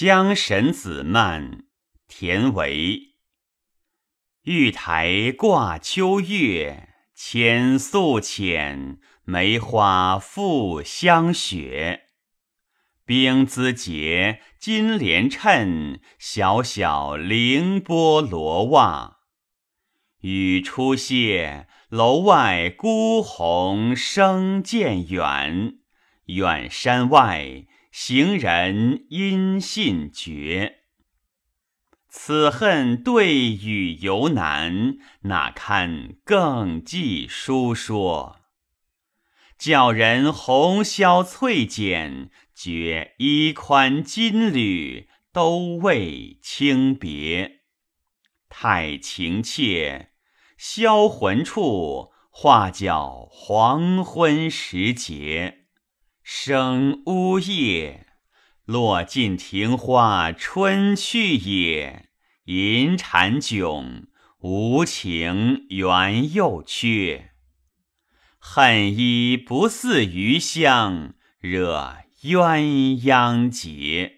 江神子漫，田维。玉台挂秋月，千素浅，梅花复香雪。冰姿洁，金莲衬，小小凌波罗袜。雨初歇，楼外孤鸿声渐远。远山外，行人音信绝。此恨对语犹难，哪堪更寄书说？教人红绡翠剪，觉衣宽金缕，都为轻别。太情切，销魂处，画角黄昏时节。生呜咽。落尽庭花春去也，银蟾迥，无情缘又缺。恨依不似余香，惹鸳鸯结。